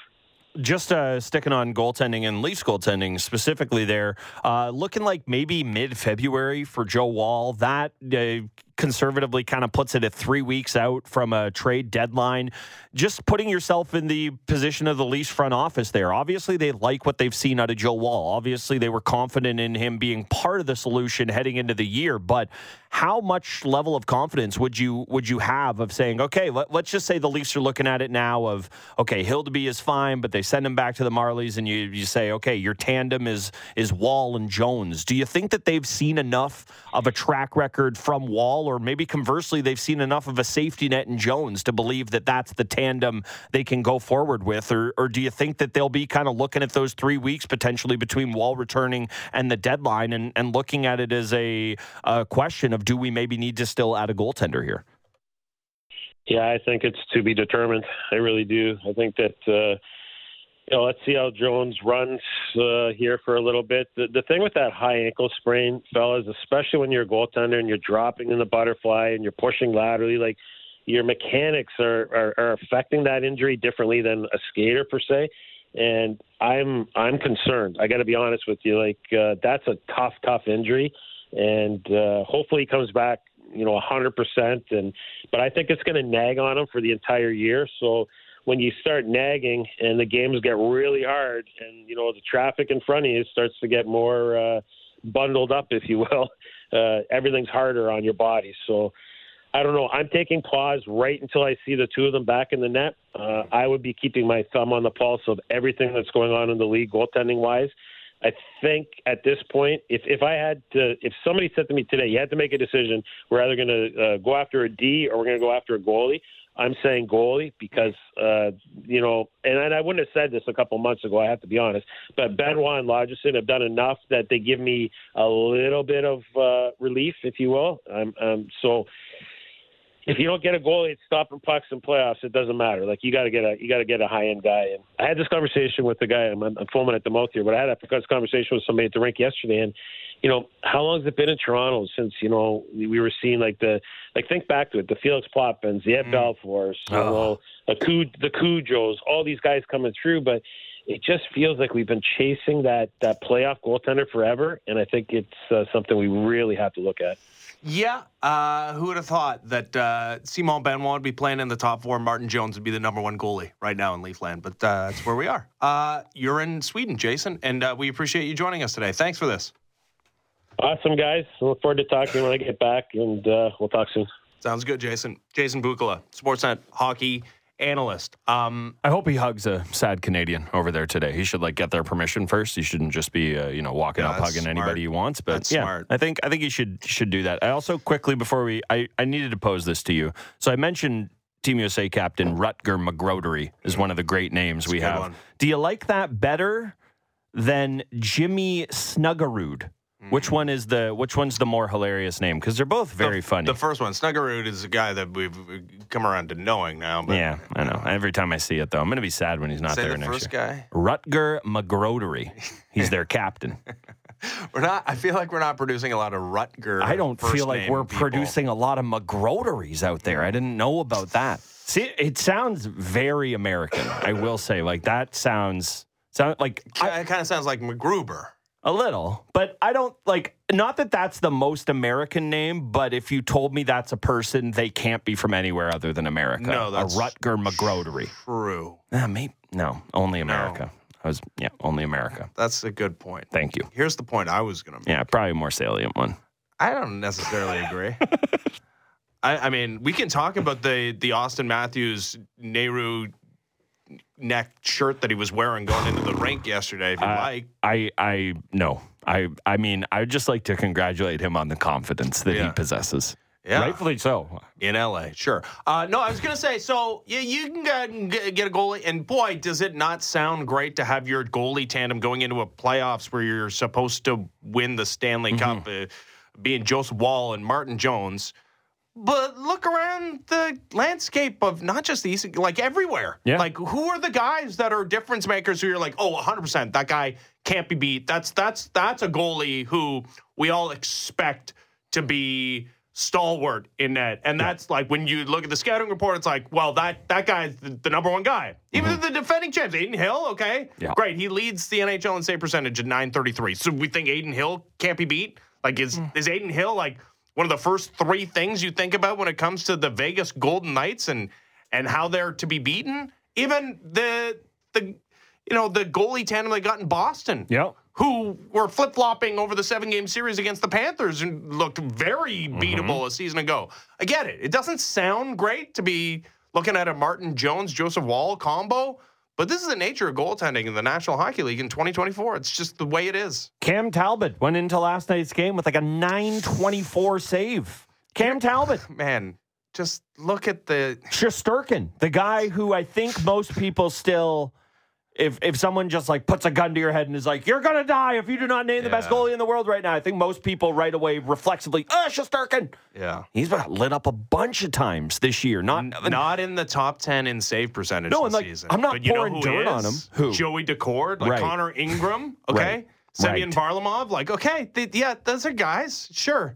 just uh, sticking on goaltending and Leafs goaltending specifically there, uh, looking like maybe mid February for Joe Woll. That uh, conservatively kind of puts it at three weeks out from a trade deadline. Just putting yourself in the position of the Leafs front office there. Obviously, they like what they've seen out of Joe Woll. Obviously, they were confident in him being part of the solution heading into the year. But how much level of confidence would you would you have of saying, okay, let, us just say the Leafs are looking at it now of, okay, Hildeby is fine, but they send him back to the Marlies, and you you say, okay, your tandem is is Woll and Jones. Do you think that they've seen enough of a track record from Woll? Or maybe conversely, they've seen enough of a safety net in Jones to believe that that's the tandem they can go forward with? Or, or do you think that they'll be kind of looking at those three weeks potentially between Woll returning and the deadline and, and looking at it as a, a question of do we maybe need to still add a goaltender here? Yeah, I think it's to be determined. I really do. I think that. Uh, you know, let's see how Jones runs uh, here for a little bit. The, the thing with that high ankle sprain, fellas, especially when you're a goaltender and you're dropping in the butterfly and you're pushing laterally, like your mechanics are, are, are affecting that injury differently than a skater per se. and I'm I'm concerned. I got to be honest with you. Like uh, that's a tough, tough injury, and uh, hopefully he comes back, you know, 100%. And but I think it's going to nag on him for the entire year. So when you start nagging and the games get really hard, and you know the traffic in front of you starts to get more uh, bundled up, if you will, uh, everything's harder on your body. So. I don't know. I'm taking pause right until I see the two of them back in the net. Uh, I would be keeping my thumb on the pulse of everything that's going on in the league, goaltending wise. I think at this point, if if I had to, if somebody said to me today, you had to make a decision, we're either going to uh, go after a D or we're going to go after a goalie. I'm saying goalie because uh, you know, and, I wouldn't have said this a couple months ago. I have to be honest, but Benoit and have done enough that they give me a little bit of uh, relief, if you will. I'm, um, so if you don't get a goalie at stopping pucks in playoffs, it doesn't matter. Like you got to get a you got to get a high end guy. And I had this conversation with the guy. I'm, I'm foaming at the mouth here, but I had a conversation with somebody at the rink yesterday, and you know how long has it been in Toronto since you know we were seeing like the like think back to it, the Felix Potvins, the Ed mm. Belfours, you oh. know the Cud, the Cujos, all these guys coming through, but it just feels like we've been chasing that that playoff goaltender forever, and I think it's uh, something we really have to look at. Yeah, uh, who would have thought that uh, Simon Benoit would be playing in the top four? Martin Jones would be the number one goalie right now in Leafland, but uh, that's where we are. Uh, you're in Sweden, Jason, and uh, we appreciate you joining us today. Thanks for this. Awesome, guys. I look forward to talking when I get back, and uh, we'll talk soon. Sounds good, Jason. Jason Bukala, Sportsnet hockey analyst. Um, I hope he hugs a sad Canadian over there today. He should like get their permission first. He shouldn't just be uh, you know walking yeah, up hugging smart. anybody he wants. But that's yeah, smart. I think I think he should should do that. I also quickly before we I I needed to pose this to you. So I mentioned Team USA captain Rutger McGroarty is one of the great names that's we have. One. Do you like that better than Jimmy Snuggerud? Which one is the which one's the more hilarious name? Because they're both very the, funny. The first one, Snuggerud, is a guy that we've come around to knowing now. But, yeah, I know. Every time I see it, though, I'm going to be sad when he's not there the next first year. guy, Rutger McGroarty. He's their captain. we're not. I feel like we're not producing a lot of Rutger. I don't feel like we're people. producing a lot of McGroarties out there. I didn't know about that. See, it sounds very American. I will say, like that sounds sound like it kind of sounds like McGruber. A little, but I don't like. Not that that's the most American name, but if you told me that's a person, they can't be from anywhere other than America. No, that's a Rutger McGroarty. True. Uh, maybe no, only America. No. I was yeah, only America. That's a good point. Thank you. Here's the point I was going to make. Yeah, probably a more salient one. I don't necessarily agree. I, I mean, we can talk about the the Auston Matthews Nehru neck shirt that he was wearing going into the rink yesterday. If you Uh, like, I I no. I I mean, I would just like to congratulate him on the confidence that he possesses. Yeah. Rightfully so. in LA, sure. Uh, no, I was gonna say. So yeah, you can get get a goalie, and boy, does it not sound great to have your goalie tandem going into a playoffs where you're supposed to win the Stanley Mm-hmm. Cup, uh, being Joseph Woll and Martin Jones. But look around the landscape of not just the East, like everywhere. Yeah. Like who are the guys that are difference makers who you're like, oh, 100%, that guy can't be beat. That's that's that's a goalie who we all expect to be stalwart in net. And that's like when you look at the scouting report, it's like, well, that that guy's the, the number one guy. Even mm-hmm. the defending champs, Adin Hill, okay, Yeah. great. He leads the NHL in save percentage at 933. So we think Adin Hill can't be beat. Like is mm. is Adin Hill like one of the first three things you think about when it comes to the Vegas Golden Knights and and how they're to be beaten? Even the the you know the goalie tandem they got in Boston Yep. who were flip flopping over the seven game series against the Panthers and looked very mm-hmm. beatable a season ago. I get it. It doesn't sound great to be looking at a Martin Jones, Joseph Woll combo, but this is the nature of goaltending in the National Hockey League in 2024. It's just the way it is. Cam Talbot went into last night's game with like a 924 save. Cam Talbot. Man, just look at the. Shesterkin, the guy who I think most people still, if if someone just like puts a gun to your head and is like, "You're gonna die if you do not name the best goalie in the world right now," I think most people right away reflexively, "Ah, Shesterkin." Yeah. He's been lit up a bunch of times this year. Not Not in the top 10 in save percentage No, this and, like, season. I'm not but you know pouring dirt is? on him. Who? Joey Daccord, like Right. Connor Ingram, okay? Right. Semyon Right. Varlamov, like, okay, yeah, those are guys, sure.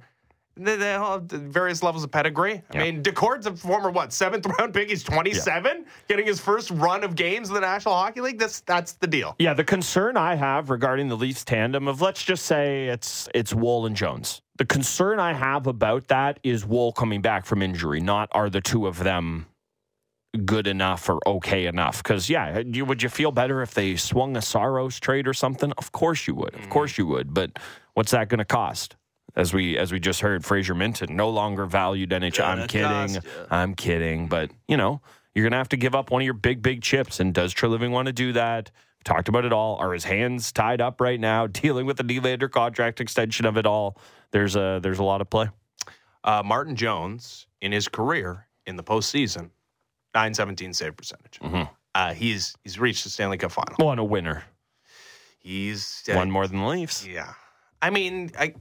They, all have various levels of pedigree. I Yeah. mean, Daccord's a former what seventh round pick. He's 27, getting his first run of games in the National Hockey League. That's that's the deal. Yeah, the concern I have regarding the Leafs tandem of let's just say it's it's Woll and Jones. The concern I have about that is Woll coming back from injury, not are the two of them good enough or okay enough. Because yeah, you, would you feel better if they swung a Saros trade or something? Of course you would. Of mm. course you would. But what's that going to cost? As we as we just heard, Fraser Minten no longer valued NHL. I'm kidding. cost ya. I'm kidding. But you know, you're gonna have to give up one of your big big chips. And does Treliving want to do that? Talked about it all. Are his hands tied up right now, dealing with the Nylander contract extension of it all? There's a there's a lot of play. Uh, Martin Jones in his career in the postseason, 917 save percentage. Uh, he's he's reached the Stanley Cup final. One a winner, He's uh, one more than the Leafs. Yeah, I mean, I,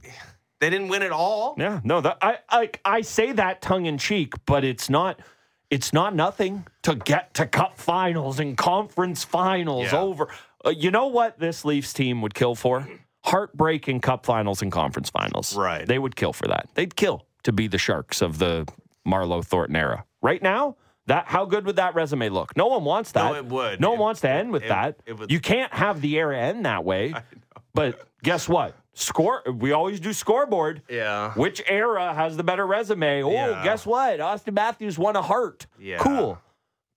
they didn't win at all. Yeah, no, that I like I say that tongue in cheek, but it's not it's not nothing to get to cup finals and conference finals Yeah. over. Uh, you know what this Leafs team would kill for? Heartbreak in cup finals and conference finals. Right. They would kill for that. They'd kill to be the Sharks of the Marleau Thornton era. Right now, that how good would that resume look? No one wants that. No, it would. No one wants to end with it- that. it would- you can't have the era end that way. But guess what? Score. We always do scoreboard. Yeah. Which era has the better resume? Oh, Yeah. guess what? Auston Matthews won a Hart. Yeah. Cool.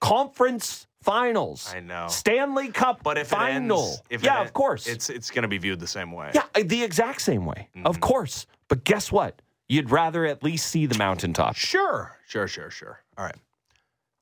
Conference finals. I know. Stanley Cup But if final. ends, if yeah, of course. it's it's going to be viewed the same way. yeah, uh, the exact same way. Of Mm-hmm. course. But guess what? You'd rather at least see the mountaintop. Sure, sure, sure, sure. All right.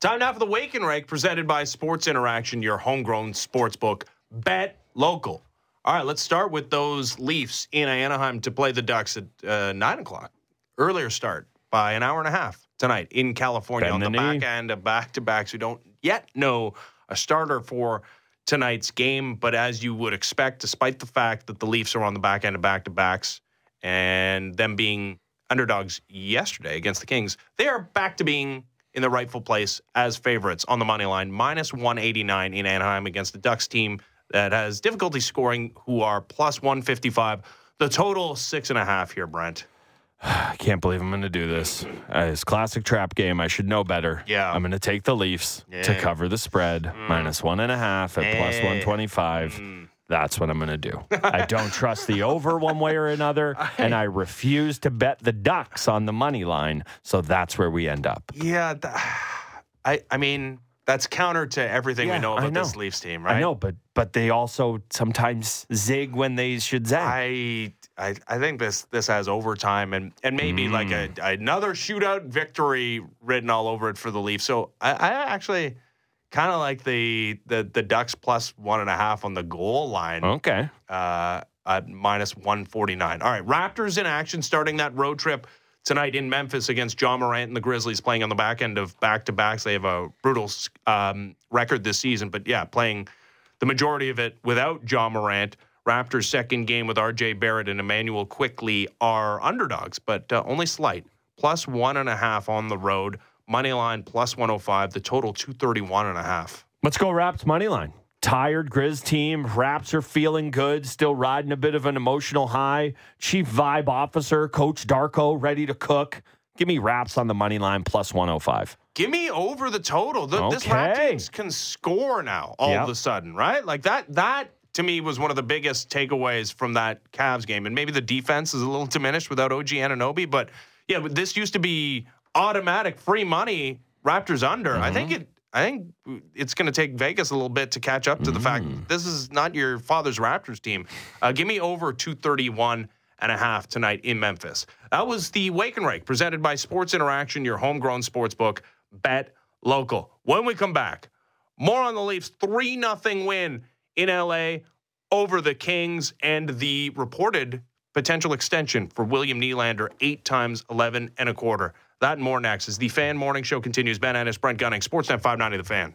Time now for the Wake and Rake presented by Sports Interaction, your homegrown sports book. Bet local. All right, let's start with those Leafs in Anaheim to play the Ducks at uh, 9 o'clock. Earlier start by an hour and a half tonight in California Bend on the the knee. back end of back to backs. We don't yet know a starter for tonight's game, but as you would expect, despite the fact that the Leafs are on the back end of back to backs and them being underdogs yesterday against the Kings, they are back to being in the rightful place as favorites on the money line, minus 189 in Anaheim against the Ducks team that has difficulty scoring, who are plus 155. The total six and a half here, Brent. I can't believe I'm going to do this. Uh, it's classic trap game. I should know better. Yeah. I'm going to take the Leafs to Yeah. Mm. cover the spread, minus one and a half at plus Eh. 125. Mm. That's what I'm going to do. I don't trust the over one way or another, and I refuse to bet the Ducks on the money line. So that's where we end up. Yeah, th- I I mean that's counter to everything Yeah, we know about this. Leafs team, right? I know, but but they also sometimes zig when they should zag. I, I I think this this has overtime and and maybe like a Mm. another shootout victory written all over it for the Leafs. So I, I actually kind of like the, the the Ducks plus one and a half on the goal line. okay. uh, at minus 149. All right, Raptors in action starting that road trip tonight in Memphis against John Morant and the Grizzlies playing on the back end of back to backs. They have a brutal um, record this season, but yeah, playing the majority of it without John Morant. Raptors' second game with RJ Barrett and Immanuel Quickley are underdogs, but uh, only slight. Plus one and a half on the road. Money line plus 105. The total 231 and a half. Let's go Raps money line. Tired Grizz team. Raps are feeling good, still riding a bit of an emotional high. Chief vibe officer, Coach Darko, ready to cook. Give me Raps on the money line plus 105. Give me over the total. The, This Rat Okay. can score now all Yep. of a sudden, right? Like that. That to me was one of the biggest takeaways from that Cavs game. And maybe the defense is a little diminished without OG Anunoby, but yeah, this used to be automatic free money. Raptors under. I think Mm-hmm. it. I think it's going to take Vegas a little bit to catch up to the fact Mm. this is not your father's Raptors team. Uh, give me over 231 and a half tonight in Memphis. That was the Wake and Rake presented by Sports Interaction, your homegrown sports book. Bet local. When we come back, more on the Leafs 3 0 win in LA over the Kings and the reported potential extension for William Nylander, eight times 11 and a quarter. That and more next as the Fan Morning Show continues. Ben Ennis, Brent Gunning, Sportsnet 590 The Fan.